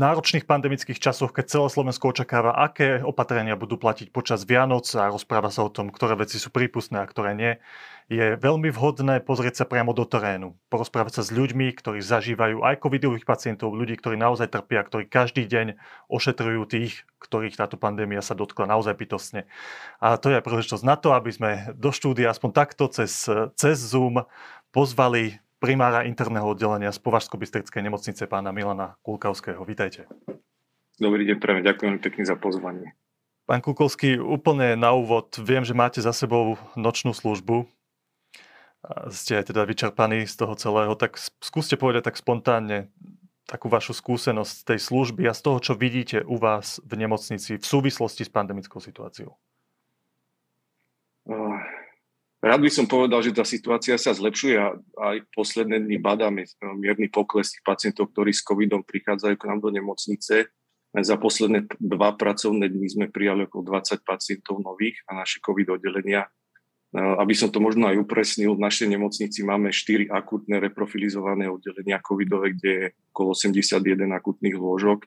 náročných pandemických časoch, keď celé Slovensko očakáva, aké opatrenia budú platiť počas Vianoc a rozpráva sa o tom, ktoré veci sú prípustné a ktoré nie, je veľmi vhodné pozrieť sa priamo do terénu. Porozprávať sa s ľuďmi, ktorí zažívajú aj covidových pacientov, ľudí, ktorí naozaj trpia, ktorí každý deň ošetrujú tých, ktorých táto pandémia sa dotkla naozaj bytostne. A to je príležitosť na to, aby sme do štúdia aspoň takto cez, cez Zoom pozvali primára interného oddelenia z Považsko-Bystrickej nemocnice pána Milana Kulkavského. Vítajte. Dobrý deň, prajem, ďakujem pekne za pozvanie. Pán Kukolský, úplne na úvod, viem, že máte za sebou nočnú službu, ste aj teda vyčerpaní z toho celého, tak skúste povedať tak spontánne takú vašu skúsenosť z tej služby a z toho, čo vidíte u vás v nemocnici v súvislosti s pandemickou situáciou. Rád by som povedal, že tá situácia sa zlepšuje a aj posledné dny badáme mierny pokles tých pacientov, ktorí s covidom prichádzajú k nám do nemocnice. Za posledné dva pracovné dny sme prijali okolo 20 pacientov nových na naše covid oddelenia. Aby som to možno aj upresnil, v našej nemocnici máme 4 akutné reprofilizované oddelenia covidové, kde je okolo 81 akutných lôžok.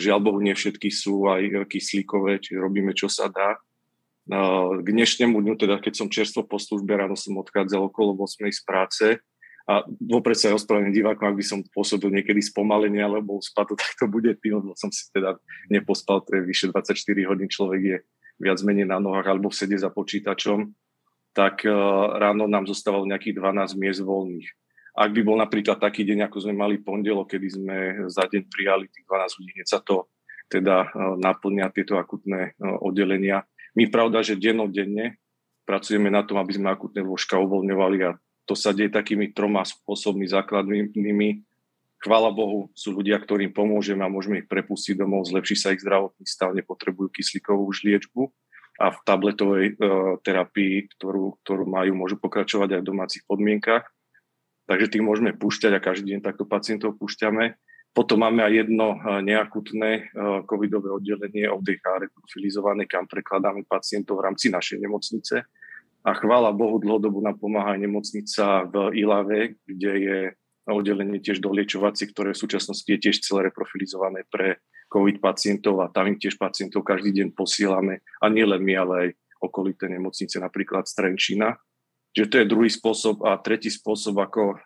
Žiaľ Bohu, nie všetky sú aj kyslíkové, čiže robíme, čo sa dá k dnešnému dňu, teda keď som čerstvo po službe, ráno som odchádzal okolo 8 z práce a vopred sa ospravedlňujem divákom, ak by som pôsobil niekedy spomalenie alebo spadu, tak to bude tým, lebo som si teda nepospal, to je vyše 24 hodín, človek je viac menej na nohách alebo sedie za počítačom, tak ráno nám zostávalo nejakých 12 miest voľných. Ak by bol napríklad taký deň, ako sme mali pondelok, kedy sme za deň prijali tých 12 ľudí, sa to teda naplňa tieto akutné oddelenia, my pravda, že dennodenne pracujeme na tom, aby sme akutné lôžka uvoľňovali a to sa deje takými troma spôsobmi základnými. Chvála Bohu, sú ľudia, ktorým pomôžeme a môžeme ich prepustiť domov, zlepší sa ich zdravotný stav, nepotrebujú kyslíkovú už liečbu a v tabletovej e, terapii, ktorú, ktorú majú, môžu pokračovať aj v domácich podmienkach. Takže tých môžeme púšťať a každý deň takto pacientov púšťame. Potom máme aj jedno eh, neakutné eh, covidové oddelenie ODH reprofilizované, kam prekladáme pacientov v rámci našej nemocnice. A chvála Bohu, dlhodobo nám pomáha aj nemocnica v Ilave, kde je oddelenie tiež doliečovacie, ktoré v súčasnosti je tiež celé reprofilizované pre COVID pacientov a tam im tiež pacientov každý deň posielame. A nie len my, ale aj okolité nemocnice, napríklad Strenčina. Čiže to je druhý spôsob. A tretí spôsob, ako uh,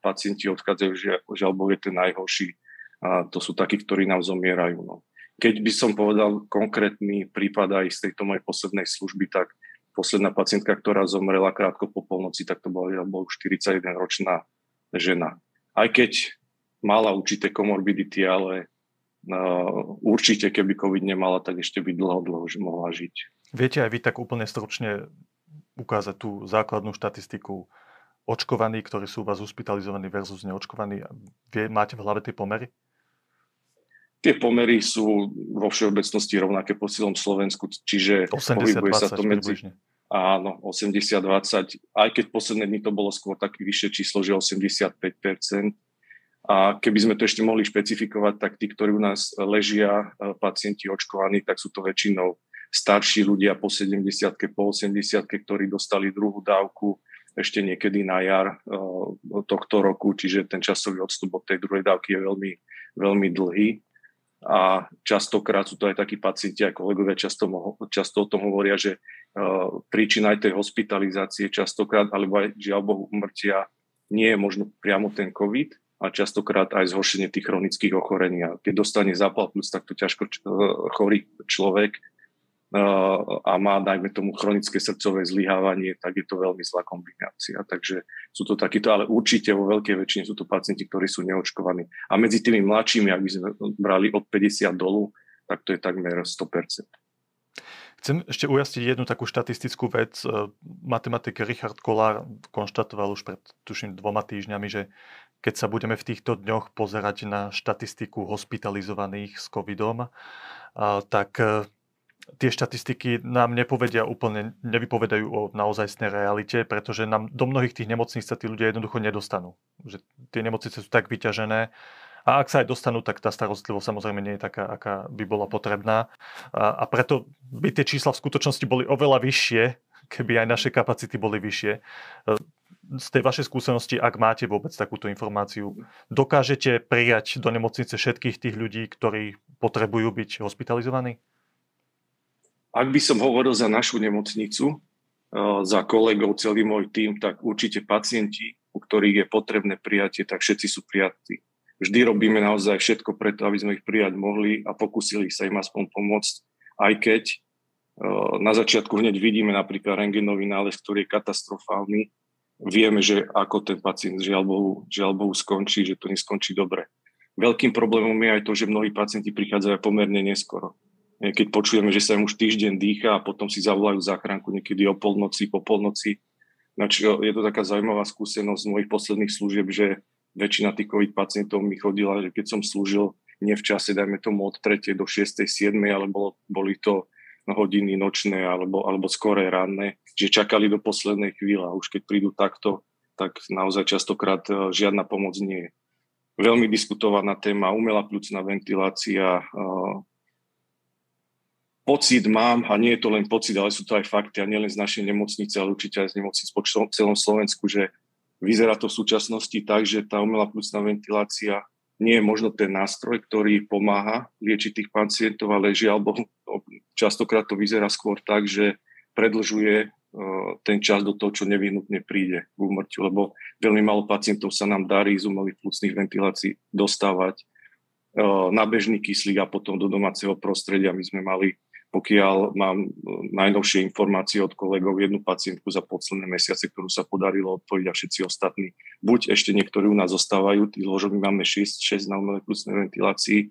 pacienti odchádzajú, žiaľ je ten najhorší, a to sú takí, ktorí nám zomierajú. No. Keď by som povedal konkrétny prípad aj z tejto mojej poslednej služby, tak posledná pacientka, ktorá zomrela krátko po polnoci, tak to bola, bola 41-ročná žena. Aj keď mala určité komorbidity, ale uh, určite keby COVID nemala, tak ešte by dlho, dlho mohla žiť. Viete aj vy tak úplne stručne ukázať tú základnú štatistiku očkovaní, ktorí sú u vás hospitalizovaní versus neočkovaní? Vie, máte v hlave tie pomery? Tie pomery sú vo všeobecnosti rovnaké po celom Slovensku, čiže 80, pohybuje 20, sa to medzi... Približne. Áno, 80-20, aj keď posledné dni to bolo skôr také vyššie číslo, že 85%. A keby sme to ešte mohli špecifikovať, tak tí, ktorí u nás ležia, e, pacienti očkovaní, tak sú to väčšinou starší ľudia po 70 po 80 ktorí dostali druhú dávku ešte niekedy na jar e, tohto roku, čiže ten časový odstup od tej druhej dávky je veľmi, veľmi dlhý a častokrát sú to aj takí pacienti, aj kolegovia často, často o tom hovoria, že uh, príčina aj tej hospitalizácie častokrát, alebo aj žiaľ Bohu umrtia nie je možno priamo ten COVID a častokrát aj zhoršenie tých chronických ochorení. A keď dostane zápal plus takto ťažko č- chorý človek, a má, dajme tomu, chronické srdcové zlyhávanie, tak je to veľmi zlá kombinácia. Takže sú to takíto, ale určite vo veľkej väčšine sú to pacienti, ktorí sú neočkovaní. A medzi tými mladšími, ak by sme brali od 50 dolu, tak to je takmer 100%. Chcem ešte ujasniť jednu takú štatistickú vec. E, matematik Richard Kolár konštatoval už pred, tuším, dvoma týždňami, že keď sa budeme v týchto dňoch pozerať na štatistiku hospitalizovaných s covidom, tak e, tie štatistiky nám nepovedia úplne, nevypovedajú o naozajstnej realite, pretože nám do mnohých tých nemocníc sa tí ľudia jednoducho nedostanú. Že tie nemocnice sú tak vyťažené a ak sa aj dostanú, tak tá starostlivosť samozrejme nie je taká, aká by bola potrebná. A, a preto by tie čísla v skutočnosti boli oveľa vyššie, keby aj naše kapacity boli vyššie. z tej vašej skúsenosti, ak máte vôbec takúto informáciu, dokážete prijať do nemocnice všetkých tých ľudí, ktorí potrebujú byť hospitalizovaní? Ak by som hovoril za našu nemocnicu, eh, za kolegov, celý môj tým, tak určite pacienti, u ktorých je potrebné prijatie, tak všetci sú prijatí. Vždy robíme naozaj všetko preto, aby sme ich prijať mohli a pokúsili sa im aspoň pomôcť, aj keď eh, na začiatku hneď vidíme napríklad rengenový nález, ktorý je katastrofálny. Vieme, že ako ten pacient žiaľ Bohu, žiaľ Bohu skončí, že to neskončí dobre. Veľkým problémom je aj to, že mnohí pacienti prichádzajú pomerne neskoro keď počujeme, že sa im už týždeň dýcha a potom si zavolajú záchranku niekedy o polnoci, po polnoci. Znači, je to taká zaujímavá skúsenosť z mojich posledných služieb, že väčšina tých COVID pacientov mi chodila, že keď som slúžil nie v čase, dajme tomu od 3. do 6. 7. ale bolo, boli to hodiny nočné alebo, alebo skore ranné, že čakali do poslednej chvíle a už keď prídu takto, tak naozaj častokrát e, žiadna pomoc nie je. Veľmi diskutovaná téma umelá plúcna ventilácia, e, pocit mám, a nie je to len pocit, ale sú to aj fakty, a nielen z našej nemocnice, ale určite aj z nemocnic po celom Slovensku, že vyzerá to v súčasnosti tak, že tá umelá plusná ventilácia nie je možno ten nástroj, ktorý pomáha liečiť tých pacientov, ale žiaľ Bohu, častokrát to vyzerá skôr tak, že predlžuje e, ten čas do toho, čo nevyhnutne príde k úmrtiu, lebo veľmi málo pacientov sa nám darí z umelých plúcnych ventilácií dostávať e, na bežný kyslík a potom do domáceho prostredia. My sme mali pokiaľ mám e, najnovšie informácie od kolegov, jednu pacientku za posledné mesiace, ktorú sa podarilo odpojiť a všetci ostatní, buď ešte niektorí u nás zostávajú, tých ložok my máme 6, 6 na umelej plusnej ventilácii,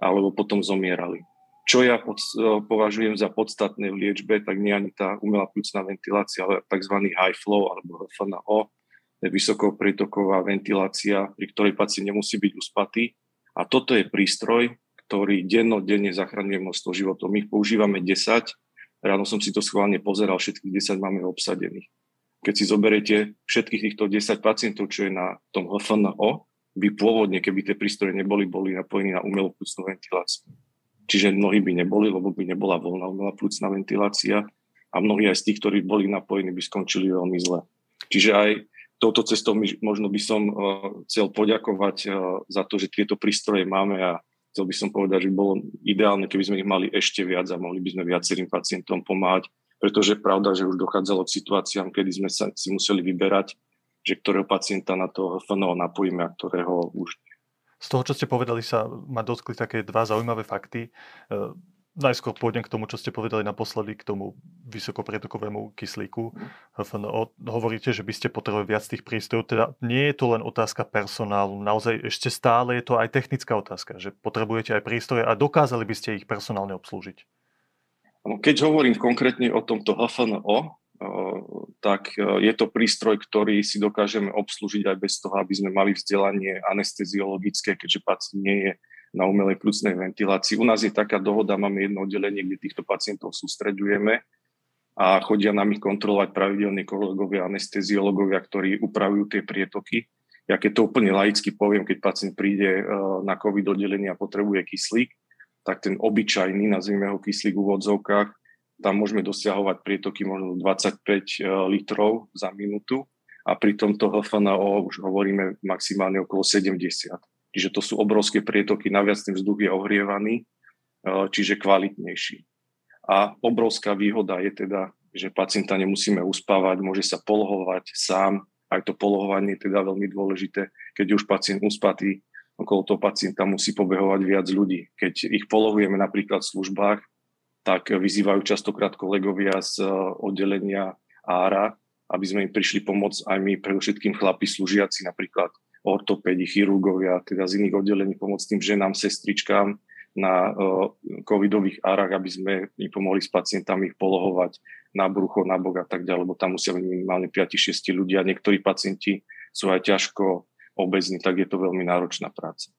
alebo potom zomierali. Čo ja pod, e, považujem za podstatné v liečbe, tak nie ani tá umelá plusná ventilácia, ale tzv. high flow alebo FNO, vysokopritoková ventilácia, pri ktorej pacient nemusí byť uspatý. A toto je prístroj, ktorý dennodenne zachraňuje množstvo životov. My ich používame 10, ráno som si to schválne pozeral, všetkých 10 máme obsadených. Keď si zoberiete všetkých týchto 10 pacientov, čo je na tom HFNO, by pôvodne, keby tie prístroje neboli, boli napojení na umelú plúcnú ventiláciu. Čiže mnohí by neboli, lebo by nebola voľná umelá plúcna ventilácia a mnohí aj z tých, ktorí boli napojení, by skončili veľmi zle. Čiže aj touto cestou možno by som uh, chcel poďakovať uh, za to, že tieto prístroje máme a chcel by som povedať, že bolo ideálne, keby sme ich mali ešte viac a mohli by sme viacerým pacientom pomáhať, pretože pravda, že už dochádzalo k situáciám, kedy sme sa si museli vyberať, že ktorého pacienta na to FNO napojíme a ktorého už z toho, čo ste povedali, sa ma dotkli také dva zaujímavé fakty. Najskôr pôjdem k tomu, čo ste povedali naposledy, k tomu vysokopretokovému kyslíku. HFNO. Hovoríte, že by ste potrebovali viac tých prístrojov. Teda nie je to len otázka personálu. Naozaj ešte stále je to aj technická otázka, že potrebujete aj prístroje a dokázali by ste ich personálne obslúžiť. Keď hovorím konkrétne o tomto HFNO, tak je to prístroj, ktorý si dokážeme obslúžiť aj bez toho, aby sme mali vzdelanie anesteziologické, keďže pacient nie je na umelej plúcnej ventilácii. U nás je taká dohoda, máme jedno oddelenie, kde týchto pacientov sústreďujeme a chodia nám ich kontrolovať pravidelne kolegovia, anesteziológovia, ktorí upravujú tie prietoky. Ja keď to úplne laicky poviem, keď pacient príde e, na COVID oddelenie a potrebuje kyslík, tak ten obyčajný, nazvime ho kyslík v úvodzovkách, tam môžeme dosiahovať prietoky možno 25 e, litrov za minútu a pri tomto HFNO už hovoríme maximálne okolo 70. Čiže to sú obrovské prietoky, naviac ten vzduch je ohrievaný, e, čiže kvalitnejší. A obrovská výhoda je teda, že pacienta nemusíme uspávať, môže sa polohovať sám, aj to polohovanie je teda veľmi dôležité. Keď už pacient uspatý, okolo toho pacienta musí pobehovať viac ľudí. Keď ich polohujeme napríklad v službách, tak vyzývajú častokrát kolegovia z e, oddelenia ára, aby sme im prišli pomôcť aj my, predovšetkým chlapi slúžiaci napríklad ortopédi, chirurgovia, teda z iných oddelení pomôcť tým ženám, sestričkám na uh, covidových árach, aby sme im pomohli s pacientami ich polohovať na brucho, na bok a tak ďalej, lebo tam musia byť minimálne 5-6 ľudia. Niektorí pacienti sú aj ťažko obezní, tak je to veľmi náročná práca.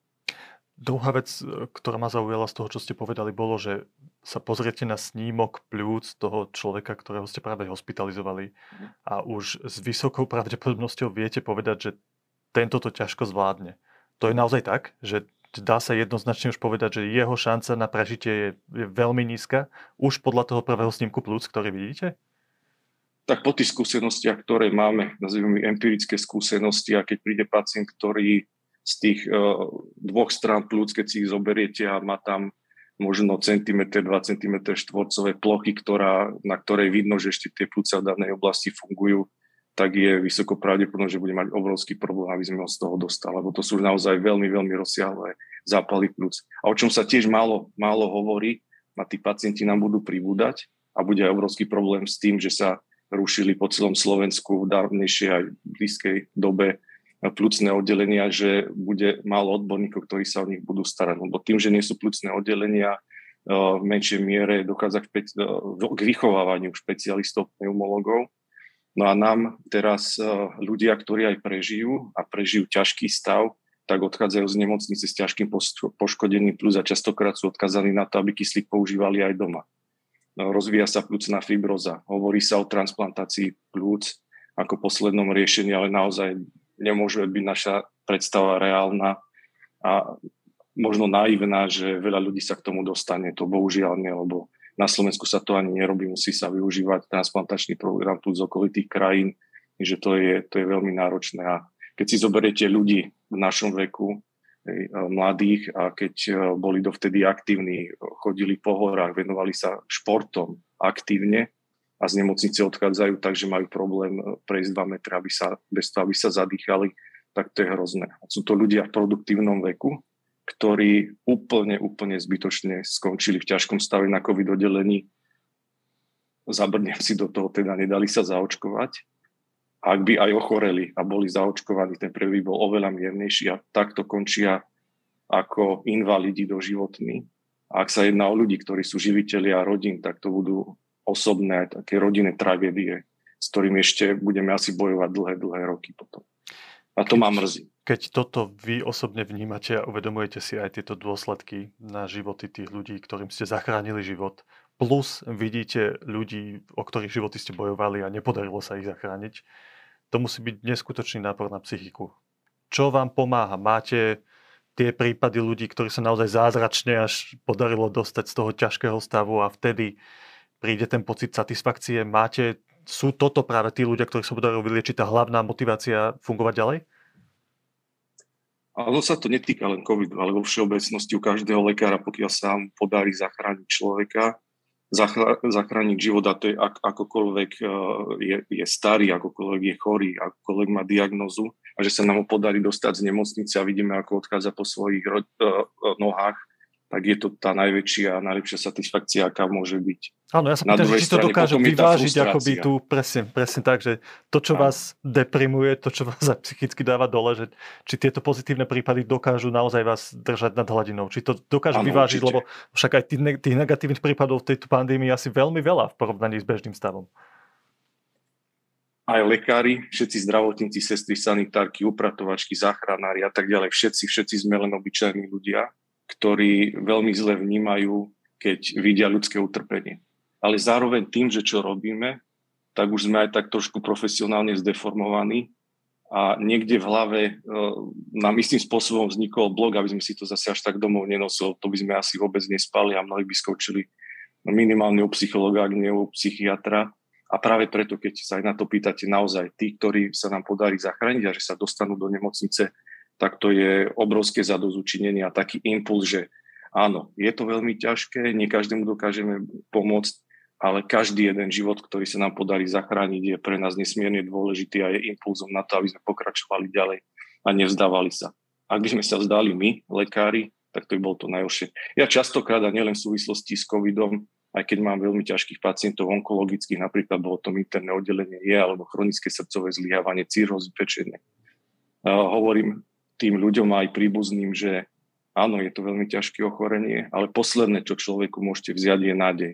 Druhá vec, ktorá ma zaujala z toho, čo ste povedali, bolo, že sa pozriete na snímok pľúc toho človeka, ktorého ste práve hospitalizovali mhm. a už s vysokou pravdepodobnosťou viete povedať, že tento to ťažko zvládne. To je naozaj tak, že dá sa jednoznačne už povedať, že jeho šanca na prežitie je, je veľmi nízka, už podľa toho prvého snímku plúc, ktorý vidíte? tak po tých skúsenostiach, ktoré máme, nazývame empirické skúsenosti a keď príde pacient, ktorý z tých uh, dvoch strán plúc, keď si ich zoberiete a má tam možno centimetr, 2 cm štvorcové plochy, ktorá, na ktorej vidno, že ešte tie plúca v danej oblasti fungujú, tak je vysoko pravdepodobné, že bude mať obrovský problém, aby sme ho z toho dostali, lebo to sú naozaj veľmi, veľmi rozsiahle zápaly plúc. A o čom sa tiež málo, málo hovorí, a tí pacienti nám budú pribúdať a bude aj obrovský problém s tým, že sa rušili po celom Slovensku v dávnejšej aj blízkej dobe plúcne oddelenia, že bude málo odborníkov, ktorí sa o nich budú starať. Lebo tým, že nie sú plúcne oddelenia, v menšej miere dochádza k, k vychovávaniu špecialistov pneumologov. No a nám teraz ľudia, ktorí aj prežijú a prežijú ťažký stav, tak odchádzajú z nemocnice s ťažkým poškodením plus a častokrát sú odkazaní na to, aby kyslík používali aj doma. No, rozvíja sa plúcna fibroza. Hovorí sa o transplantácii plúc ako poslednom riešení, ale naozaj nemôže byť naša predstava reálna a možno naivná, že veľa ľudí sa k tomu dostane. To bohužiaľ nie, lebo na Slovensku sa to ani nerobí, musí sa využívať transplantačný program tu z okolitých krajín, že to je, to je veľmi náročné. A keď si zoberiete ľudí v našom veku, hej, mladých a keď e, boli dovtedy aktívni, chodili po horách, venovali sa športom aktívne, a z nemocnice odchádzajú tak, že majú problém e, prejsť 2 metre, aby sa, bez toho, aby sa zadýchali, tak to je hrozné. Sú to ľudia v produktívnom veku, ktorí úplne, úplne zbytočne skončili v ťažkom stave na COVID oddelení. Zabrnem si do toho, teda nedali sa zaočkovať. Ak by aj ochoreli a boli zaočkovaní, ten prvý bol oveľa miernejší a takto končia ako invalidi doživotní. A ak sa jedná o ľudí, ktorí sú živiteľi a rodín, tak to budú osobné, také rodinné tragédie, s ktorými ešte budeme asi bojovať dlhé, dlhé roky potom. A to ma mrzí. Keď toto vy osobne vnímate a uvedomujete si aj tieto dôsledky na životy tých ľudí, ktorým ste zachránili život, plus vidíte ľudí, o ktorých životy ste bojovali a nepodarilo sa ich zachrániť, to musí byť neskutočný nápor na psychiku. Čo vám pomáha? Máte tie prípady ľudí, ktorí sa naozaj zázračne až podarilo dostať z toho ťažkého stavu a vtedy príde ten pocit satisfakcie? Máte, sú toto práve tí ľudia, ktorí sa podarilo vyliečiť, tá hlavná motivácia fungovať ďalej? Ale sa to netýka len COVID, ale vo všeobecnosti u každého lekára, pokiaľ sa mu podarí zachrániť človeka, zachrániť život a to je ak, akokoľvek e, je, je starý, akokoľvek je chorý, akokoľvek má diagnozu a že sa nám ho podarí dostať z nemocnice a vidíme, ako odchádza po svojich ro- uh, nohách, tak je to tá najväčšia a najlepšia satisfakcia, aká môže byť. Áno, ja sa pýtam, či to dokáže vyvážiť akoby tu, presne, presne tak, že to, čo Áno. vás deprimuje, to, čo vás psychicky dáva dole, že či tieto pozitívne prípady dokážu naozaj vás držať nad hladinou, či to dokáže Áno, vyvážiť, určite. lebo však aj tých, tých negatívnych prípadov v tejto pandémii asi veľmi veľa v porovnaní s bežným stavom. Aj lekári, všetci zdravotníci, sestry, sanitárky, upratovačky, záchranári a tak ďalej, všetci, všetci sme len obyčajní ľudia ktorí veľmi zle vnímajú, keď vidia ľudské utrpenie. Ale zároveň tým, že čo robíme, tak už sme aj tak trošku profesionálne zdeformovaní a niekde v hlave e, nám istým spôsobom vznikol blog, aby sme si to zase až tak domov nenosili. To by sme asi vôbec nespali a mnohí by skočili minimálne u psychologa, ak nie u psychiatra. A práve preto, keď sa aj na to pýtate naozaj tí, ktorí sa nám podarí zachrániť a že sa dostanú do nemocnice, tak to je obrovské zadozučinenie a taký impuls, že áno, je to veľmi ťažké, nie každému dokážeme pomôcť, ale každý jeden život, ktorý sa nám podarí zachrániť, je pre nás nesmierne dôležitý a je impulzom na to, aby sme pokračovali ďalej a nevzdávali sa. Ak by sme sa vzdali my, lekári, tak to by bolo to najhoršie. Ja častokrát, a nielen v súvislosti s covidom, aj keď mám veľmi ťažkých pacientov onkologických, napríklad bolo to interné oddelenie je, alebo chronické srdcové zlyhávanie, cirrózy pečenie. Hovorím, tým ľuďom aj príbuzným, že áno, je to veľmi ťažké ochorenie, ale posledné, čo človeku môžete vziať, je nádej.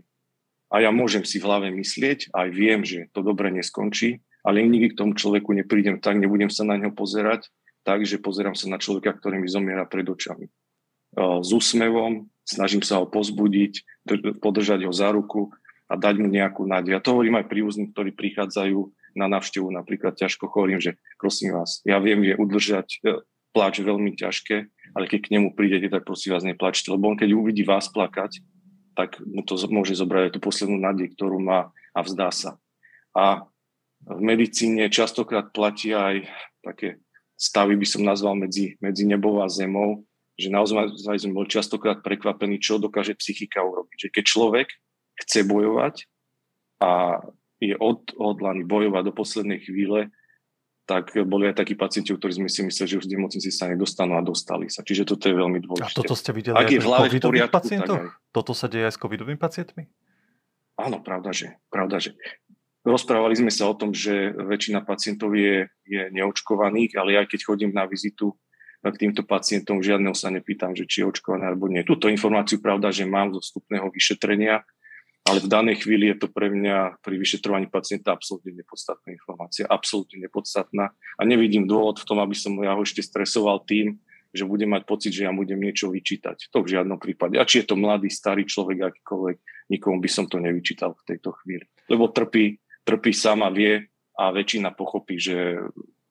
A ja môžem si v hlave myslieť, aj viem, že to dobre neskončí, ale nikdy k tomu človeku neprídem tak, nebudem sa na ňo pozerať, takže pozerám sa na človeka, ktorý mi zomiera pred očami. S úsmevom, snažím sa ho pozbudiť, podržať ho za ruku a dať mu nejakú nádej. Ja to hovorím aj príbuzným, ktorí prichádzajú na návštevu napríklad ťažko chorým, že prosím vás, ja viem je udržať, pláč veľmi ťažké, ale keď k nemu prídete, tak prosím vás neplačte, lebo on keď uvidí vás plakať, tak mu to môže zobrať aj tú poslednú nádej, ktorú má a vzdá sa. A v medicíne častokrát platia aj také stavy, by som nazval, medzi, medzi nebou a zemou, že naozaj sme boli častokrát prekvapení, čo dokáže psychika urobiť. Že keď človek chce bojovať a je odhodlaný bojovať do poslednej chvíle, tak boli aj takí pacienti, ktorí sme si mysleli, že už z nemocnici sa nedostanú a dostali sa. Čiže toto je veľmi dôležité. A toto ste videli Ak aj pri covidových pacientoch? Toto sa deje aj s covidovými pacientmi? Áno, pravda, že. Pravda, že. Rozprávali sme sa o tom, že väčšina pacientov je, je neočkovaných, ale aj keď chodím na vizitu k týmto pacientom, žiadneho sa nepýtam, že či je očkovaný alebo nie. Túto informáciu pravda, že mám zo vstupného vyšetrenia, ale v danej chvíli je to pre mňa pri vyšetrovaní pacienta absolútne nepodstatná informácia, absolútne nepodstatná a nevidím dôvod v tom, aby som ja ho ešte stresoval tým, že budem mať pocit, že ja budem niečo vyčítať. To v žiadnom prípade. A či je to mladý, starý človek, akýkoľvek, nikomu by som to nevyčítal v tejto chvíli. Lebo trpí, trpí sama vie a väčšina pochopí, že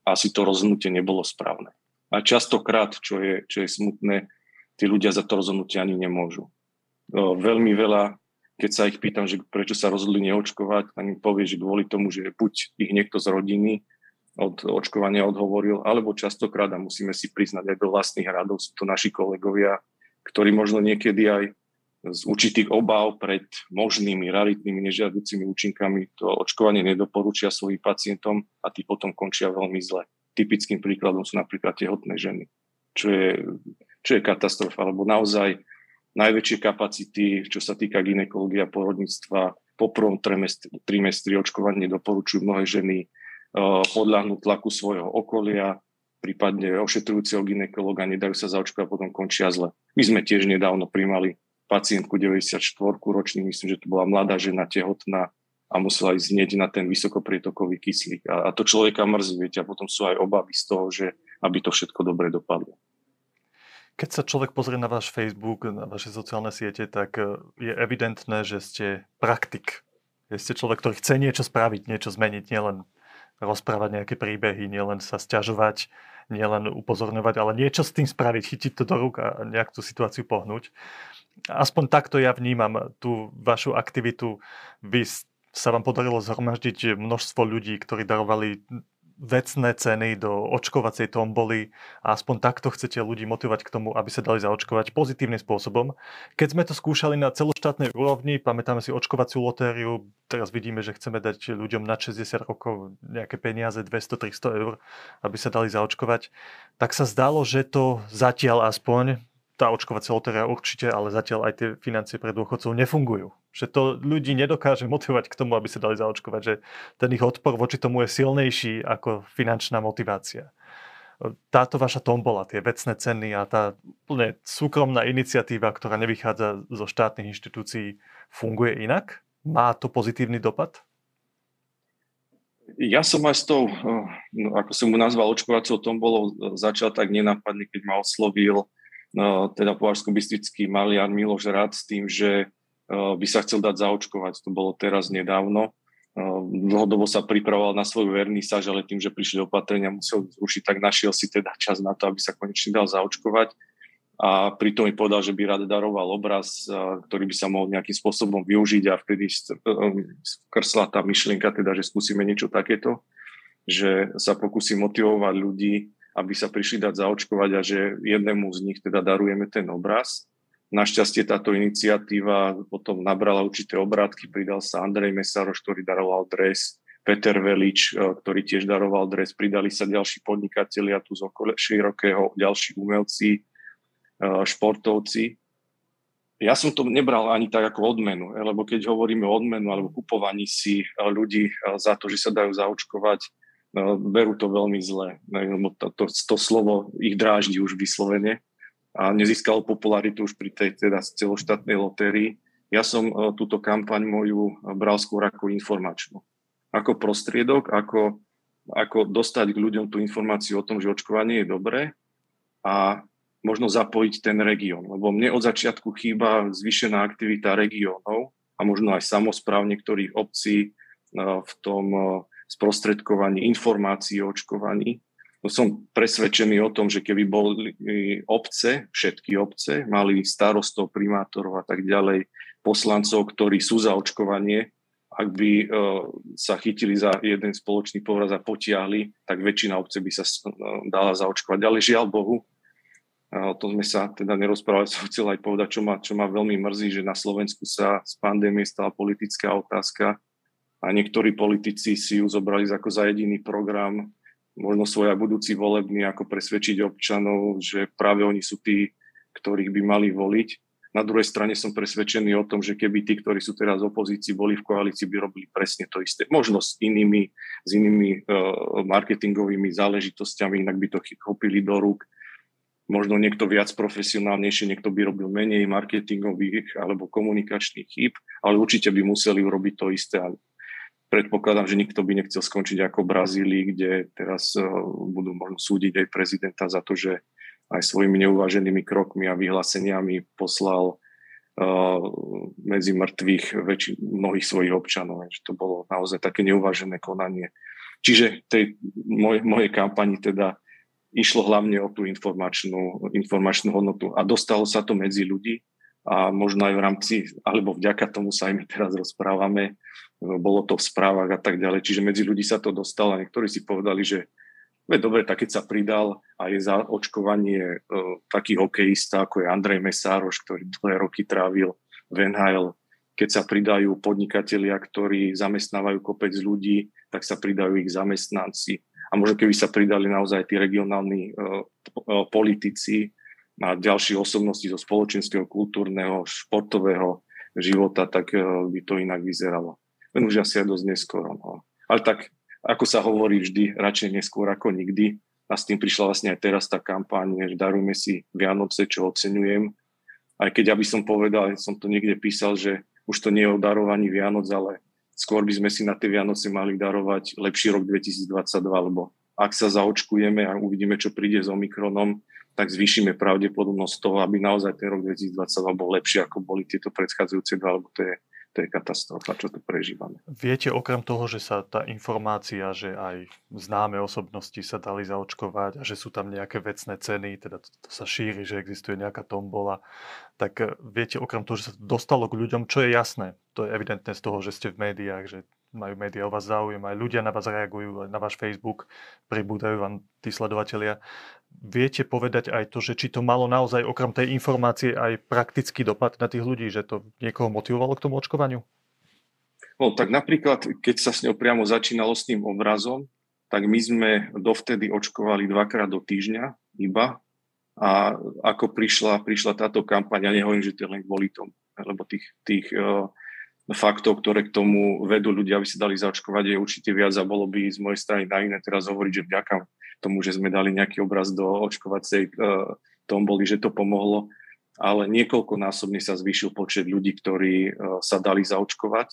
asi to rozhodnutie nebolo správne. A častokrát, čo je, čo je smutné, tí ľudia za to rozhodnutie ani nemôžu. Veľmi veľa keď sa ich pýtam, že prečo sa rozhodli neočkovať, tak mi povie, že kvôli tomu, že buď ich niekto z rodiny od očkovania odhovoril, alebo častokrát, a musíme si priznať aj do vlastných radov, sú to naši kolegovia, ktorí možno niekedy aj z určitých obav pred možnými raritnými nežiaducimi účinkami to očkovanie nedoporučia svojim pacientom a tí potom končia veľmi zle. Typickým príkladom sú napríklad tehotné ženy, čo je, čo je katastrofa, alebo naozaj najväčšie kapacity, čo sa týka ginekológia porodníctva. Po prvom trimestri očkovanie doporučujú mnohé ženy uh, podľahnúť tlaku svojho okolia, prípadne ošetrujúceho ginekologa, nedajú sa zaočkovať a potom končia zle. My sme tiež nedávno primali pacientku 94 ročný, myslím, že to bola mladá žena tehotná a musela ísť hneď na ten vysokoprietokový kyslík. A, a to človeka mrzí, viete, a potom sú aj obavy z toho, že aby to všetko dobre dopadlo. Keď sa človek pozrie na váš Facebook, na vaše sociálne siete, tak e, je evidentné, že ste praktik. Že ste človek, ktorý chce niečo spraviť, niečo zmeniť, nielen rozprávať nejaké príbehy, nielen sa stiažovať, nielen upozorňovať, ale niečo s tým spraviť, chytiť to do rúk a nejak tú situáciu pohnúť. Aspoň takto ja vnímam tú vašu aktivitu. Vy sa vám podarilo zhromaždiť množstvo ľudí, ktorí darovali vecné ceny do očkovacej tomboly a aspoň takto chcete ľudí motivovať k tomu, aby sa dali zaočkovať pozitívnym spôsobom. Keď sme to skúšali na celoštátnej úrovni, pamätáme si očkovaciu lotériu, teraz vidíme, že chceme dať ľuďom na 60 rokov nejaké peniaze, 200-300 eur, aby sa dali zaočkovať, tak sa zdalo, že to zatiaľ aspoň tá očkovacia lotéria určite, ale zatiaľ aj tie financie pre dôchodcov nefungujú. Že to ľudí nedokáže motivovať k tomu, aby sa dali zaočkovať, že ten ich odpor voči tomu je silnejší ako finančná motivácia. Táto vaša tombola, tie vecné ceny a tá úplne súkromná iniciatíva, ktorá nevychádza zo štátnych inštitúcií, funguje inak? Má to pozitívny dopad? Ja som aj s tou, no, ako som mu nazval, očkovacou tombolou začal tak nenápadne, keď ma oslovil No, teda považsko-bystrický maliar Miloš Rád s tým, že by sa chcel dať zaočkovať. To bolo teraz nedávno. Uh, dlhodobo sa pripravoval na svoju vernisáž, ale tým, že prišli opatrenia, musel zrušiť, tak našiel si teda čas na to, aby sa konečne dal zaočkovať. A pritom mi povedal, že by rád daroval obraz, uh, ktorý by sa mohol nejakým spôsobom využiť a vtedy skrsla tá myšlienka, teda, že skúsime niečo takéto, že sa pokúsim motivovať ľudí, aby sa prišli dať zaočkovať a že jednému z nich teda darujeme ten obraz. Našťastie táto iniciatíva potom nabrala určité obrátky, pridal sa Andrej Mesaroš, ktorý daroval dres, Peter Velič, e, ktorý tiež daroval dres, pridali sa ďalší podnikatelia tu z okolia širokého, ďalší umelci, e, športovci. Ja som to nebral ani tak ako odmenu, e, lebo keď hovoríme o odmenu alebo kupovaní si ľudí za to, že sa dajú zaočkovať, berú to veľmi zle, to, to, to slovo ich dráždi už vyslovene a nezískalo popularitu už pri tej teda celoštátnej lotérii. Ja som uh, túto kampaň moju bral skôr ako informačnú. Ako prostriedok, ako, ako dostať k ľuďom tú informáciu o tom, že očkovanie je dobré a možno zapojiť ten región. Lebo mne od začiatku chýba zvyšená aktivita regiónov a možno aj samozpráv niektorých obcí uh, v tom sprostredkovanie informácií o očkovaní. No som presvedčený o tom, že keby boli obce, všetky obce, mali starostov, primátorov a tak ďalej, poslancov, ktorí sú za očkovanie ak by uh, sa chytili za jeden spoločný povraz a potiahli, tak väčšina obce by sa uh, dala zaočkovať. Ale žiaľ Bohu, o tom sme sa teda nerozprávali, som chcel aj povedať, čo ma, čo ma veľmi mrzí, že na Slovensku sa z pandémie stala politická otázka a niektorí politici si ju zobrali ako za jediný program, možno svoj budúci volebný, ako presvedčiť občanov, že práve oni sú tí, ktorých by mali voliť na druhej strane som presvedčený o tom, že keby tí, ktorí sú teraz v opozícii, boli v koalícii, by robili presne to isté. Možno s inými, s inými uh, marketingovými záležitosťami, inak by to chopili do rúk. Možno niekto viac profesionálnejšie, niekto by robil menej marketingových alebo komunikačných chýb, ale určite by museli urobiť to isté. A predpokladám, že nikto by nechcel skončiť ako Brazílii, kde teraz uh, budú možno súdiť aj prezidenta za to, že aj svojimi neuváženými krokmi a vyhláseniami poslal uh, medzi mŕtvych väčši, mnohých svojich občanov. Že to bolo naozaj také neuvážené konanie. Čiže tej moj, mojej kampani teda išlo hlavne o tú informačnú, informačnú hodnotu a dostalo sa to medzi ľudí a možno aj v rámci, alebo vďaka tomu sa aj my teraz rozprávame, bolo to v správach a tak ďalej, čiže medzi ľudí sa to dostalo a niektorí si povedali, že Veď dobre, tak keď sa pridal a je za očkovanie e, taký hokejista, ako je Andrej Mesároš, ktorý dlhé roky trávil v NHL, keď sa pridajú podnikatelia, ktorí zamestnávajú kopec ľudí, tak sa pridajú ich zamestnanci. A možno keby sa pridali naozaj tí regionálni e, e, politici a ďalšie osobnosti zo spoločenského, kultúrneho, športového života, tak e, by to inak vyzeralo. Len už asi dosť neskoro. No. Ale tak ako sa hovorí vždy, radšej neskôr ako nikdy. A s tým prišla vlastne aj teraz tá kampáň, že darujme si Vianoce, čo oceňujem. Aj keď ja by som povedal, som to niekde písal, že už to nie je o darovaní Vianoc, ale skôr by sme si na tie Vianoce mali darovať lepší rok 2022, lebo ak sa zaočkujeme a uvidíme, čo príde s Omikronom, tak zvýšime pravdepodobnosť toho, aby naozaj ten rok 2022 bol lepší, ako boli tieto predchádzajúce dva, lebo to je to je katastrofa, čo tu prežívame. Viete, okrem toho, že sa tá informácia, že aj známe osobnosti sa dali zaočkovať a že sú tam nejaké vecné ceny, teda to, to sa šíri, že existuje nejaká tombola, tak eh, viete, okrem toho, že sa to dostalo k ľuďom, čo je jasné, to je evidentné z toho, že ste v médiách, že majú médiá o vás záujem, aj ľudia na vás reagujú, na váš Facebook, pribúdajú vám tí sledovatelia. Viete povedať aj to, že či to malo naozaj okrem tej informácie aj praktický dopad na tých ľudí, že to niekoho motivovalo k tomu očkovaniu? No, tak napríklad, keď sa s ňou priamo začínalo s tým obrazom, tak my sme dovtedy očkovali dvakrát do týždňa iba a ako prišla, prišla táto kampaň, ja nehovorím, že to je len kvôli tomu, lebo tých, tých uh, faktov, ktoré k tomu vedú ľudia, aby sa dali zaočkovať, je určite viac a bolo by z mojej strany naivné teraz hovoriť, že vďaka tomu, že sme dali nejaký obraz do očkovacej uh, tomboli, že to pomohlo, ale niekoľkonásobne sa zvýšil počet ľudí, ktorí uh, sa dali zaočkovať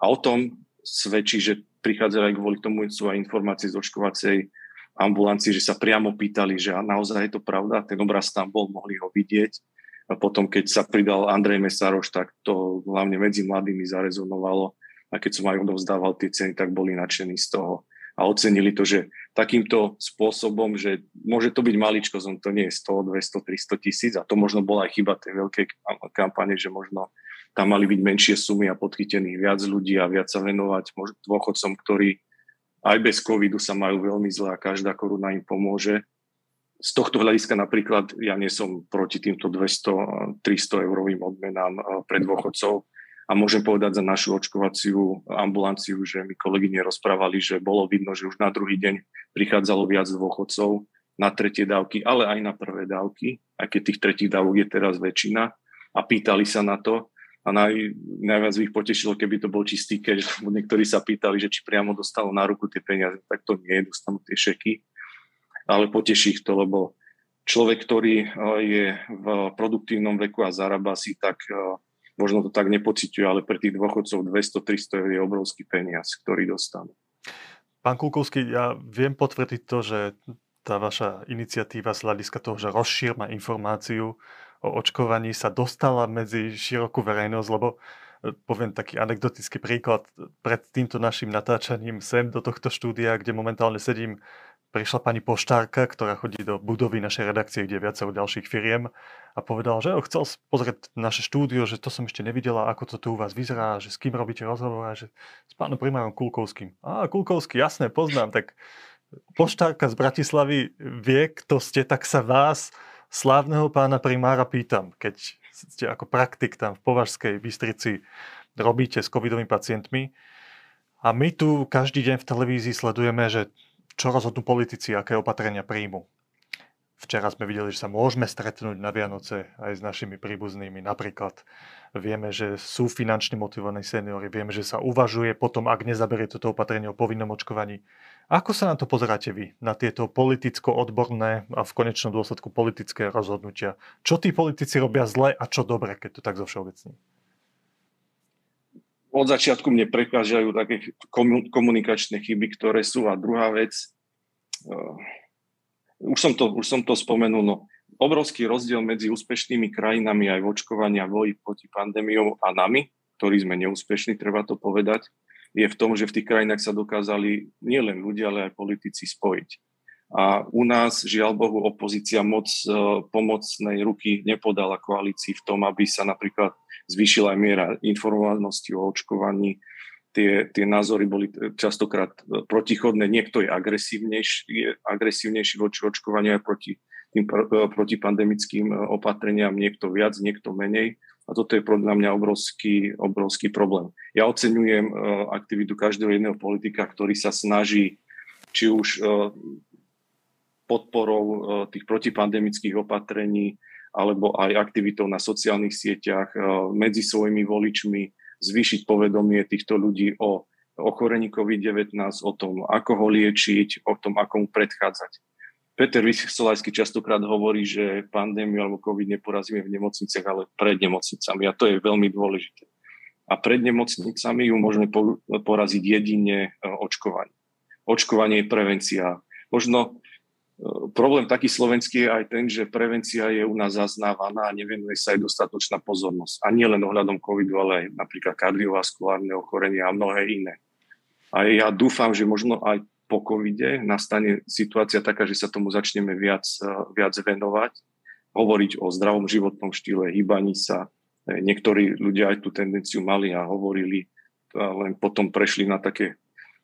a o tom svedčí, že prichádzali aj kvôli tomu sú aj informácie z očkovacej ambulancii, že sa priamo pýtali, že naozaj je to pravda, ten obraz tam bol, mohli ho vidieť a potom, keď sa pridal Andrej Mesaroš, tak to hlavne medzi mladými zarezonovalo. A keď som aj odovzdával tie ceny, tak boli nadšení z toho. A ocenili to, že takýmto spôsobom, že môže to byť maličko, to nie je 100, 200, 300 tisíc a to možno bola aj chyba tej veľkej kampane, že možno tam mali byť menšie sumy a podchytených viac ľudí a viac sa venovať dôchodcom, ktorí aj bez covidu sa majú veľmi zle a každá koruna im pomôže. Z tohto hľadiska napríklad ja nie som proti týmto 200-300 eurovým odmenám eh, pre dôchodcov a môžem povedať za našu očkovaciu ambulanciu, že mi kolegyne rozprávali, že bolo vidno, že už na druhý deň prichádzalo viac dôchodcov na tretie dávky, ale aj na prvé dávky, aj keď tých tretích dávok je teraz väčšina. A pýtali sa na to. A naj, najviac ich potešilo, keby to bol čistý cash, niektorí sa pýtali, že či priamo dostalo na ruku tie peniaze, tak to nie, dostanú tie šeky. Ale poteší ich to, lebo človek, ktorý eh, je v produktívnom veku a zarába si, tak eh, možno to tak nepociťuje, ale pre tých dôchodcov 200-300 eur je obrovský peniaz, ktorý dostanú. Pán Kulkovský, ja viem potvrdiť to, že tá vaša iniciatíva z hľadiska toho, že rozšírma informáciu o očkovaní sa dostala medzi širokú verejnosť, lebo eh, poviem taký anekdotický príklad. Pred týmto našim natáčaním sem do tohto štúdia, kde momentálne sedím, prišla pani poštárka, ktorá chodí do budovy našej redakcie, kde je viacero ďalších firiem a povedala, že chcel pozrieť naše štúdio, že to som ešte nevidela, ako to tu u vás vyzerá, že s kým robíte rozhovor a že s pánom primárom Kulkovským. A Kulkovský, jasné, poznám, tak poštárka z Bratislavy vie, kto ste, tak sa vás, slávneho pána primára, pýtam, keď ste ako praktik tam v Považskej Bystrici robíte s covidovými pacientmi, a my tu každý deň v televízii sledujeme, že čo rozhodnú politici, aké opatrenia príjmu. Včera sme videli, že sa môžeme stretnúť na Vianoce aj s našimi príbuznými. Napríklad vieme, že sú finančne motivovaní seniory, vieme, že sa uvažuje potom, ak nezaberie toto opatrenie o povinnom očkovaní. Ako sa na to pozeráte vy, na tieto politicko-odborné a v konečnom dôsledku politické rozhodnutia? Čo tí politici robia zle a čo dobre, keď to tak zo všeobecní? Od začiatku mne prekážajú také komunikačné chyby, ktoré sú. A druhá vec, uh, už, som to, už som to spomenul, no, obrovský rozdiel medzi úspešnými krajinami aj v očkovaní proti pandémiou a nami, ktorí sme neúspešní, treba to povedať, je v tom, že v tých krajinách sa dokázali nielen ľudia, ale aj politici spojiť. A u nás, žiaľ Bohu, opozícia moc uh, pomocnej ruky nepodala koalícii v tom, aby sa napríklad zvýšila aj miera informovanosti o očkovaní. Tie, tie názory boli častokrát protichodné. Niekto je agresívnejší, je agresívnejší voči očkovaniu aj proti tým protipandemickým opatreniam, niekto viac, niekto menej. A toto je podľa mňa obrovský, obrovský problém. Ja oceňujem aktivitu každého jedného politika, ktorý sa snaží či už podporou tých protipandemických opatrení alebo aj aktivitou na sociálnych sieťach eh, medzi svojimi voličmi, zvýšiť povedomie týchto ľudí o ochorení COVID-19, o tom, ako ho liečiť, o tom, ako mu predchádzať. Peter Vysolajský častokrát hovorí, že pandémiu alebo COVID neporazíme v nemocniciach, ale pred nemocnicami. A to je veľmi dôležité. A pred nemocnicami ju môžeme poraziť jedine eh, očkovanie. Očkovanie je prevencia. Možno Problém taký slovenský je aj ten, že prevencia je u nás zaznávaná a nevenuje sa aj dostatočná pozornosť. A nie len ohľadom covidu, ale aj napríklad kardiovaskulárne ochorenia a mnohé iné. A ja dúfam, že možno aj po covide nastane situácia taká, že sa tomu začneme viac, viac venovať, hovoriť o zdravom životnom štýle, hýbaní sa. Niektorí ľudia aj tú tendenciu mali a hovorili, len potom prešli na také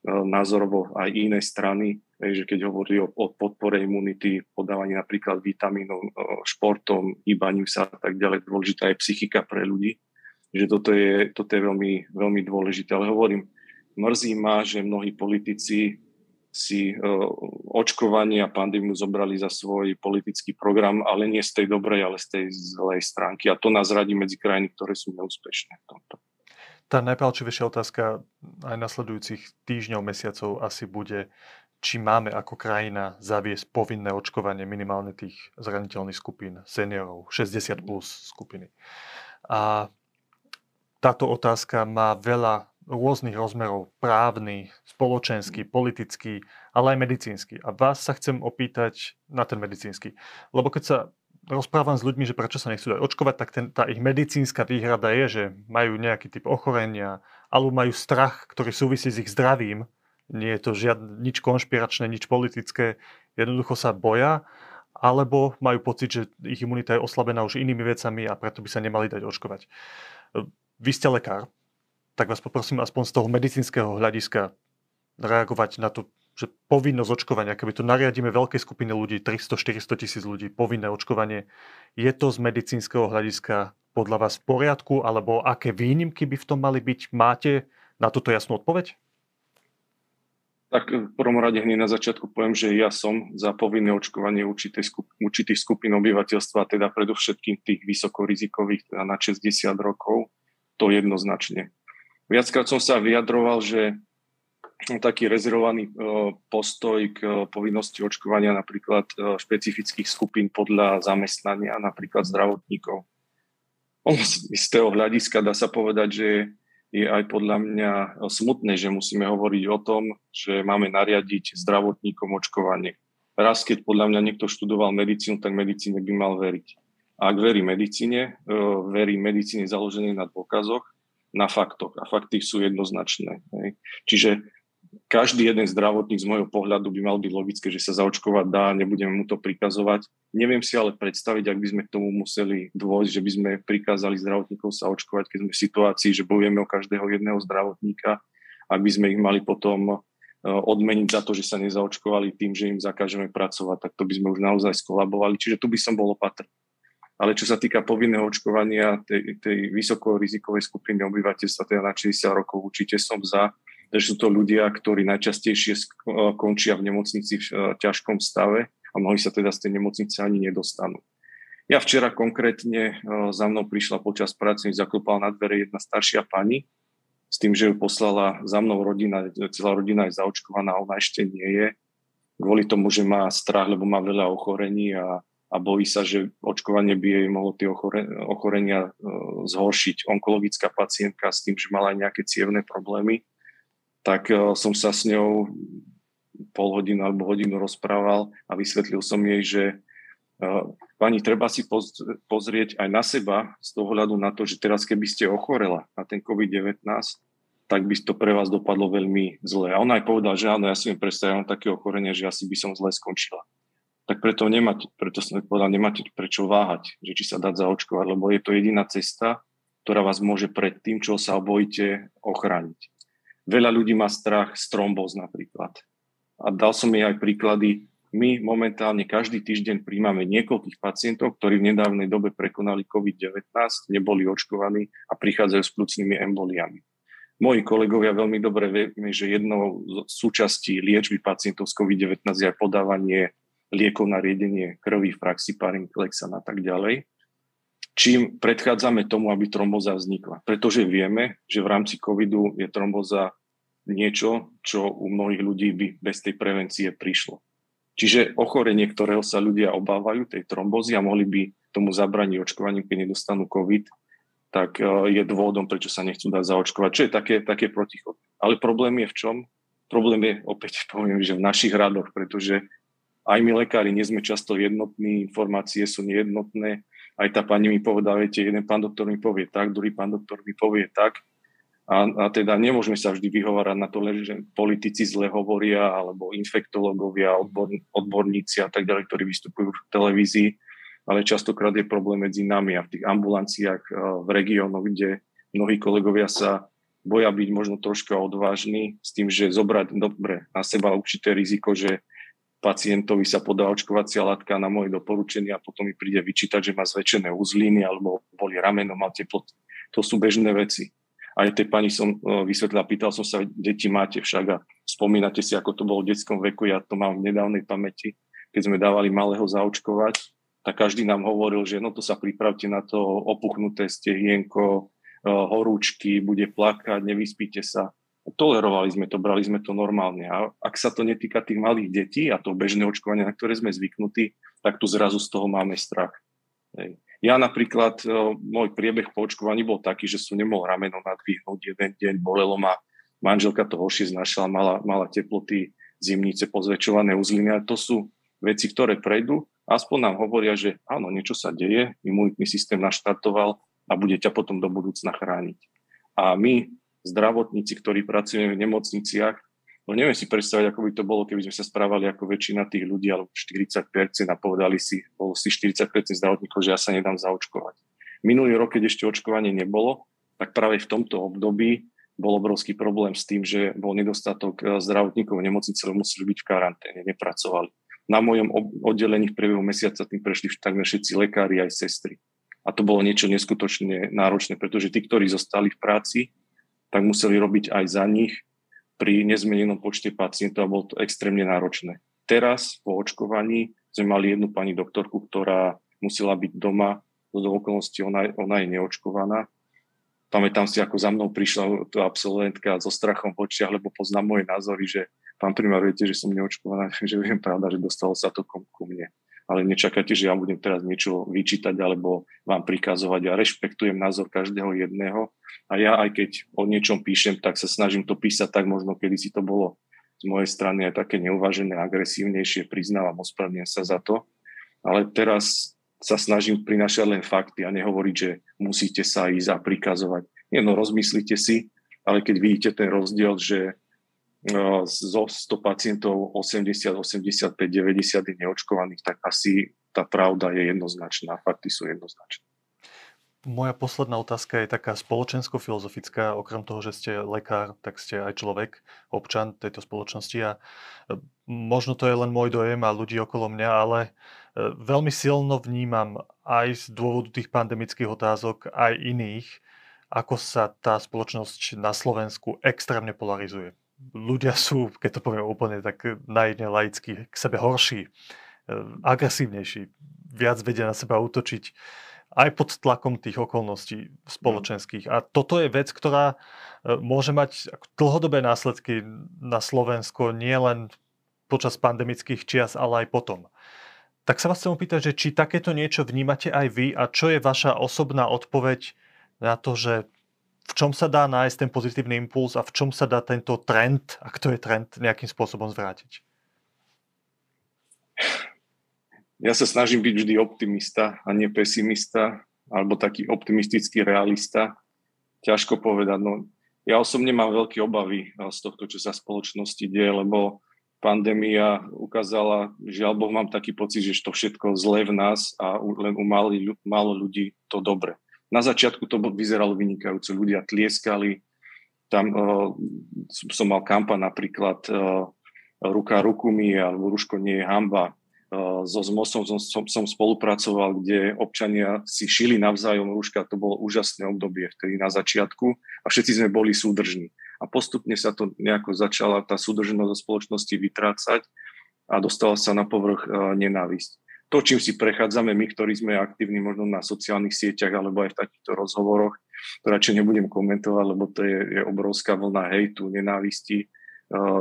názorovo aj iné strany, že keď hovorí o, o podpore imunity, podávaní napríklad vitamínov, športom, hýbaním sa a tak ďalej, dôležitá je psychika pre ľudí, že toto je, toto je veľmi, veľmi dôležité. Ale hovorím, mrzí ma, že mnohí politici si očkovanie a pandémiu zobrali za svoj politický program, ale nie z tej dobrej, ale z tej zlej stránky. A to nás radí medzi krajiny, ktoré sú neúspešné v tomto. Tá najpalčivejšia otázka aj nasledujúcich týždňov, mesiacov asi bude, či máme ako krajina zaviesť povinné očkovanie minimálne tých zraniteľných skupín, seniorov, 60 plus skupiny. A táto otázka má veľa rôznych rozmerov, právny, spoločenský, politický, ale aj medicínsky. A vás sa chcem opýtať na ten medicínsky. Lebo keď sa rozprávam s ľuďmi, že prečo sa nechcú dať očkovať, tak ten, tá ich medicínska výhrada je, že majú nejaký typ ochorenia alebo majú strach, ktorý súvisí s ich zdravím. Nie je to žiadne, nič konšpiračné, nič politické. Jednoducho sa boja alebo majú pocit, že ich imunita je oslabená už inými vecami a preto by sa nemali dať očkovať. Vy ste lekár, tak vás poprosím aspoň z toho medicínskeho hľadiska reagovať na to, že povinnosť očkovania, keby tu nariadíme veľkej skupine ľudí, 300-400 tisíc ľudí, povinné očkovanie, je to z medicínskeho hľadiska podľa vás v poriadku, alebo aké výnimky by v tom mali byť? Máte na toto jasnú odpoveď? Tak v prvom rade hneď na začiatku poviem, že ja som za povinné očkovanie skup, určitých skupín obyvateľstva, teda predovšetkým tých vysokorizikových, teda na 60 rokov, to jednoznačne. Viackrát som sa vyjadroval, že taký rezervovaný e, postoj k e, povinnosti očkovania napríklad e, špecifických skupín podľa zamestnania, napríklad zdravotníkov. Z istého hľadiska dá sa povedať, že je aj podľa mňa smutné, že musíme hovoriť o tom, že máme nariadiť zdravotníkom očkovanie. Raz, keď podľa mňa niekto študoval medicínu, tak medicíne by mal veriť. A ak verí medicíne, verí medicíne založenej na dôkazoch, na faktoch. A fakty sú jednoznačné. Čiže každý jeden zdravotník z môjho pohľadu by mal byť logické, že sa zaočkovať dá, nebudeme mu to prikazovať. Neviem si ale predstaviť, ak by sme k tomu museli dôjsť, že by sme prikázali zdravotníkov sa očkovať, keď sme v situácii, že bojujeme o každého jedného zdravotníka, ak by sme ich mali potom e, odmeniť za to, že sa nezaočkovali tým, že im zakážeme pracovať, tak to by sme už naozaj skolabovali. Čiže tu by som bol opatrný. Ale čo sa týka povinného očkovania tej, tej vysokorizikovej skupiny obyvateľstva, teda na 60 rokov, určite som za že sú to ľudia, ktorí najčastejšie končia v nemocnici v e, ťažkom stave a mnohí sa teda z tej nemocnice ani nedostanú. Ja včera konkrétne e, za mnou prišla počas práce, mi zaklopala na dvere jedna staršia pani s tým, že ju poslala za mnou rodina, celá rodina je zaočkovaná, ona ešte nie je, kvôli tomu, že má strach, lebo má veľa ochorení a, a bojí sa, že očkovanie by jej mohlo tie ochorenia e, zhoršiť. Onkologická pacientka s tým, že mala aj nejaké cievné problémy tak eh, som sa s ňou pol hodinu alebo hodinu rozprával a vysvetlil som jej, že eh, pani, treba si pozrieť aj na seba z toho hľadu na to, že teraz keby ste ochorela na ten COVID-19, tak by to pre vás dopadlo veľmi zle. A ona aj povedala, že áno, ja si predstaviť, také ochorenie, že asi by som zle skončila. Tak preto, nemáte, preto som povedal, nemáte prečo váhať, že či sa dať zaočkovať, lebo je to jediná cesta, ktorá vás môže pred tým, čo sa obojíte, ochrániť. Veľa ľudí má strach z trombóz napríklad. A dal som jej aj príklady. My momentálne každý týždeň príjmame niekoľkých pacientov, ktorí v nedávnej dobe prekonali COVID-19, neboli očkovaní a prichádzajú s plúcnými emboliami. Moji kolegovia veľmi dobre vieme, že jednou z súčastí liečby pacientov s COVID-19 je aj podávanie liekov na riedenie krvi v praxi Parinklexan a tak ďalej čím predchádzame tomu, aby tromboza vznikla. Pretože vieme, že v rámci covidu je tromboza niečo, čo u mnohých ľudí by bez tej prevencie prišlo. Čiže ochorenie, ktorého sa ľudia obávajú, tej trombozy a mohli by tomu zabraniť očkovaním, keď nedostanú COVID, tak e, je dôvodom, prečo sa nechcú dať zaočkovať. Čo je také, také protichod. Ale problém je v čom? Problém je, opäť poviem, že v našich radoch, pretože aj my lekári nie sme často jednotní, informácie sú nejednotné, aj tá pani mi povedala, viete, jeden pán doktor mi povie tak, druhý pán doktor mi povie tak. A, a teda nemôžeme sa vždy vyhovárať na to, že politici zle hovoria, alebo infektológovia, odbor, odborníci a tak ďalej, ktorí vystupujú v televízii, ale častokrát je problém medzi nami a v tých ambulanciách v regiónoch, kde mnohí kolegovia sa boja byť možno troška odvážni s tým, že zobrať dobre na seba určité riziko, že pacientovi sa podá očkovacia látka na moje doporučenie a potom mi príde vyčítať, že má zväčšené uzliny alebo boli rameno, má teplot. To sú bežné veci. Aj tej pani som e, vysvetlil, pýtal som sa, deti máte však a spomínate si, ako to bolo v detskom veku, ja to mám v nedávnej pamäti, keď sme dávali malého zaočkovať, tak každý nám hovoril, že no to sa pripravte na to opuchnuté stehienko, e, horúčky, bude plakať, nevyspíte sa tolerovali sme to, brali sme to normálne. A ak sa to netýka tých malých detí a to bežné očkovanie, na ktoré sme zvyknutí, tak tu zrazu z toho máme strach. Hej. Ja napríklad, e, môj priebeh po očkovaní bol taký, že som nemohol rameno nadvihnúť jeden deň, bolelo ma, manželka to horšie znašala, mala, mala teploty, zimnice, pozväčšované uzliny a to sú veci, ktoré prejdú. Aspoň nám hovoria, že áno, niečo sa deje, imunitný systém naštartoval a bude ťa potom do budúcna chrániť. A my zdravotníci, ktorí pracujeme v nemocniciach, no neviem si predstaviť, ako by to bolo, keby sme sa správali ako väčšina tých ľudí, alebo 40% a povedali si, bolo si 40% zdravotníkov, že ja sa nedám zaočkovať. Minulý rok, keď ešte očkovanie nebolo, tak práve v tomto období bol obrovský problém s tým, že bol nedostatok eh, zdravotníkov v nemocnici, lebo museli byť v karanténe, nepracovali. Na mojom oddelení v priebehu mesiaca tým prešli takmer všetci lekári aj sestry. A to bolo niečo neskutočne náročné, pretože tí, ktorí zostali v práci, tak museli robiť aj za nich pri nezmenenom počte pacientov a bolo to extrémne náročné. Teraz po očkovaní sme mali jednu pani doktorku, ktorá musela byť doma, do okolností ona, ona je neočkovaná. Pamätám si, ako za mnou prišla to absolventka so strachom v očiach, lebo poznám moje názory, že pán primár, viete, že som neočkovaná, že viem pravda, že dostalo sa to ku mne. Ale nečakajte, že ja budem teraz niečo vyčítať alebo vám prikazovať. Ja rešpektujem názor každého jedného a ja aj keď o niečom píšem, tak sa snažím to písať tak možno, kedy si to bolo z mojej strany aj také neuvažené, agresívnejšie, priznávam, ospravedlňujem sa za to. Ale teraz sa snažím prinašať len fakty a nehovoriť, že musíte sa ísť a prikazovať. Nie, no rozmyslite si, ale keď vidíte ten rozdiel, že zo 100 pacientov 80, 85, 90 je neočkovaných, tak asi tá pravda je jednoznačná, fakty sú jednoznačné. Moja posledná otázka je taká spoločensko-filozofická. Okrem toho, že ste lekár, tak ste aj človek, občan tejto spoločnosti a e, možno to je len môj dojem a ľudí okolo mňa, ale e, veľmi silno vnímam aj z dôvodu tých pandemických otázok, aj iných, ako sa tá spoločnosť na Slovensku extrémne polarizuje. Ľudia sú, keď to poviem úplne tak najedne laicky, k sebe horší, e, agresívnejší, viac vedia na seba útočiť aj pod tlakom tých okolností spoločenských. A toto je vec, ktorá e, môže mať dlhodobé následky na Slovensko nielen počas pandemických čias, ale aj potom. Tak sa vás chcem opýtať, že či takéto niečo vnímate aj vy a čo je vaša osobná odpoveď na to, že v čom sa dá nájsť ten pozitívny impuls a v čom sa dá tento trend, ak to je trend, nejakým spôsobom zvrátiť? ja sa snažím byť vždy optimista a nie pesimista, alebo taký optimistický realista. Ťažko povedať. No, ja osobne mám veľké obavy eh, z tohto, čo sa v spoločnosti deje, lebo pandémia ukázala, žiaľ Boh, mám taký pocit, že to všetko zle v nás a len u málo ľudí to dobre. Na začiatku to vyzeralo vynikajúco, ľudia tlieskali, tam uh, som mal kampa napríklad uh, ruka ruku mi alebo ruško nie je hamba so ZMOSom som, som, som spolupracoval, kde občania si šili navzájom rúška. To bolo úžasné obdobie vtedy na začiatku a všetci sme boli súdržní. A postupne sa to nejako začala tá súdržnosť do spoločnosti vytrácať a dostala sa na povrch nenávisť. To, čím si prechádzame my, ktorí sme aktívni možno na sociálnych sieťach alebo aj v takýchto rozhovoroch, to radšej nebudem komentovať, lebo to je, je obrovská vlna hejtu, nenávisti,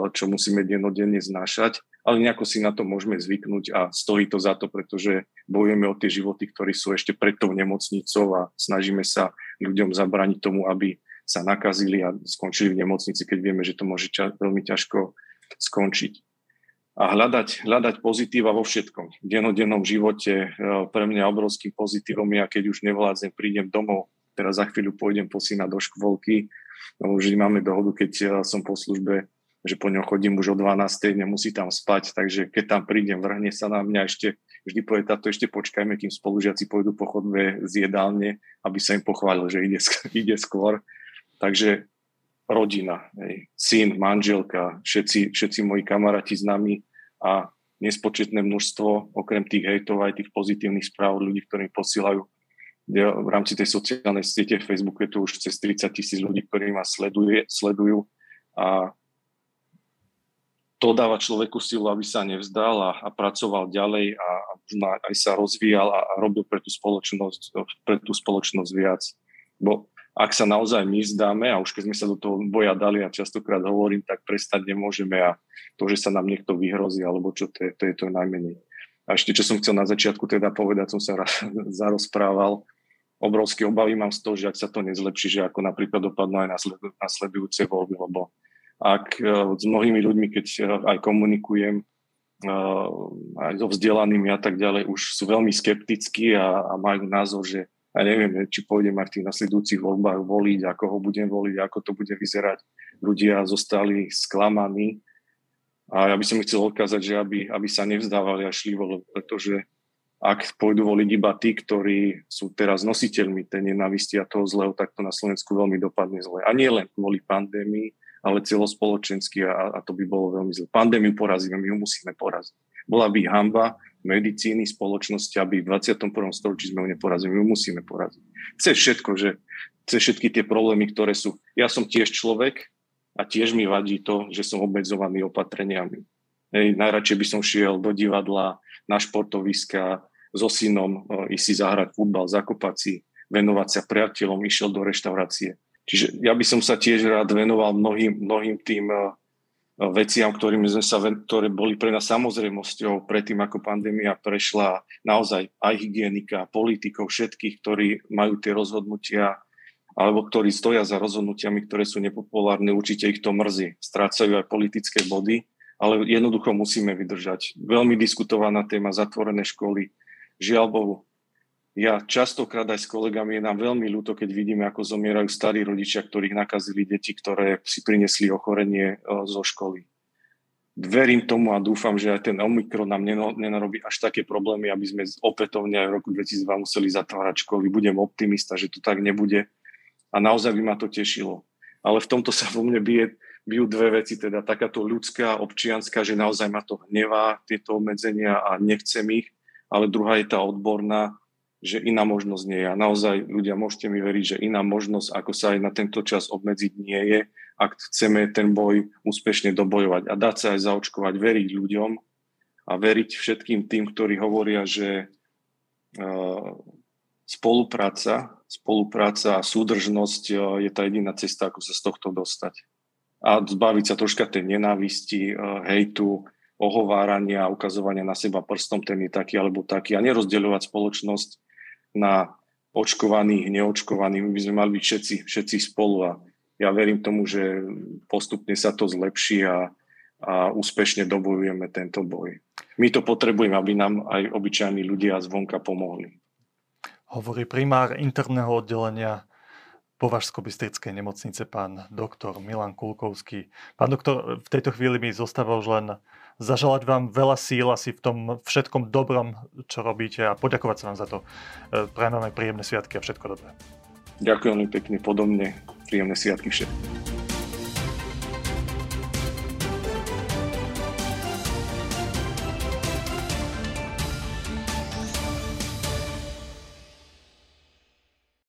čo musíme dennodenne znášať ale nejako si na to môžeme zvyknúť a stojí to za to, pretože bojujeme o tie životy, ktorí sú ešte pred tou nemocnicou a snažíme sa ľuďom zabrániť tomu, aby sa nakazili a skončili v nemocnici, keď vieme, že to môže ča- veľmi ťažko skončiť. A hľadať, hľadať pozitíva vo všetkom. V denodennom živote e, pre mňa obrovským pozitívom je, keď už nevládzem, prídem domov, teraz za chvíľu pôjdem po syna do škôlky, no, už máme dohodu, keď e, som po službe že po ňom chodím už o 12. nemusí tam spať, takže keď tam prídem, vrhne sa na mňa ešte, vždy povie táto, ešte počkajme, kým spolužiaci pôjdu po chodbe z jedálne, aby sa im pochválil, že ide, ide skôr. Takže rodina, hej, syn, manželka, všetci, všetci moji kamaráti s nami a nespočetné množstvo, okrem tých hejtov aj tých pozitívnych správ ľudí, ktorí posielajú. V rámci tej sociálnej siete Facebook je tu už cez 30 tisíc ľudí, ktorí ma sleduje, sledujú. A to dáva človeku silu, aby sa nevzdal a, a pracoval ďalej a, a aj sa rozvíjal a, a robil pre tú, spoločnosť, pre tú spoločnosť viac. Bo ak sa naozaj my vzdáme, a už keď sme sa do toho boja dali a častokrát hovorím, tak prestať nemôžeme a to, že sa nám niekto vyhrozí, alebo čo, to je to, je to najmenej. A ešte, čo som chcel na začiatku teda povedať, som sa zarozprával, obrovské obavy mám z toho, že ak sa to nezlepší, že ako napríklad dopadnú aj nasledujúce voľby, lebo ak e, s mnohými ľuďmi, keď e, aj komunikujem, e, aj so vzdelanými a tak ďalej, už sú veľmi skeptickí a, a majú názor, že ja neviem, či pôjdem aj v tých nasledujúcich voľbách voliť, ako ho budem voliť, ako to bude vyzerať. Ľudia zostali sklamaní a ja by som chcel odkázať, že aby, aby sa nevzdávali a šli voliť, pretože ak pôjdu voliť iba tí, ktorí sú teraz nositeľmi tej nenavisti a toho zlého, tak to na Slovensku veľmi dopadne zle. A nie len kvôli pandémii, ale celospoločensky a, a to by bolo veľmi zle. Pandémiu porazíme, my ju musíme poraziť. Bola by hamba medicíny, spoločnosti, aby v 21. storočí sme ju neporazili. My musíme poraziť. Chce všetko, že chce všetky tie problémy, ktoré sú. Ja som tiež človek a tiež mi vadí to, že som obmedzovaný opatreniami. Hej, najradšej by som šiel do divadla, na športoviska, so synom, e, ísť si zahrať futbal, zakopať si, venovať sa priateľom, išiel do reštaurácie. Čiže ja by som sa tiež rád venoval mnohým, mnohým tým eh, veciam, ktorými sme sa, ktoré boli pre nás samozrejmosťou predtým, ako pandémia prešla. Naozaj aj hygienika, politikov, všetkých, ktorí majú tie rozhodnutia alebo ktorí stoja za rozhodnutiami, ktoré sú nepopulárne, určite ich to mrzí. Strácajú aj politické body, ale jednoducho musíme vydržať. Veľmi diskutovaná téma zatvorené školy. Žiaľ Bohu, ja častokrát aj s kolegami je nám veľmi ľúto, keď vidíme, ako zomierajú starí rodičia, ktorých nakazili deti, ktoré si prinesli ochorenie zo školy. Verím tomu a dúfam, že aj ten Omikron nám nenarobí až také problémy, aby sme opätovne aj v roku 2002 museli zatvárať školy. Budem optimista, že to tak nebude a naozaj by ma to tešilo. Ale v tomto sa vo mne bije, bijú dve veci, teda takáto ľudská, občianská, že naozaj ma to hnevá, tieto obmedzenia a nechcem ich, ale druhá je tá odborná, že iná možnosť nie je. A naozaj ľudia, môžete mi veriť, že iná možnosť, ako sa aj na tento čas obmedziť, nie je ak chceme ten boj úspešne dobojovať a dať sa aj zaočkovať, veriť ľuďom a veriť všetkým tým, ktorí hovoria, že uh, spolupráca, spolupráca a súdržnosť uh, je tá jediná cesta, ako sa z tohto dostať. A zbaviť sa troška tej nenávisti, uh, hejtu, ohovárania ukazovania na seba prstom, ten je taký alebo taký a nerozdeľovať spoločnosť na očkovaných, neočkovaných. My by sme mali byť všetci, všetci spolu a ja verím tomu, že postupne sa to zlepší a, a úspešne dobojujeme tento boj. My to potrebujeme, aby nám aj obyčajní ľudia zvonka pomohli. Hovorí primár interného oddelenia Považsko-Bystrickej nemocnice pán doktor Milan Kulkovský. Pán doktor, v tejto chvíli mi zostáva už len zaželať vám veľa síl asi v tom všetkom dobrom, čo robíte a poďakovať sa vám za to. E, prajem vám aj príjemné sviatky a všetko dobré. Ďakujem pekne, podobne. Príjemné sviatky všetkým.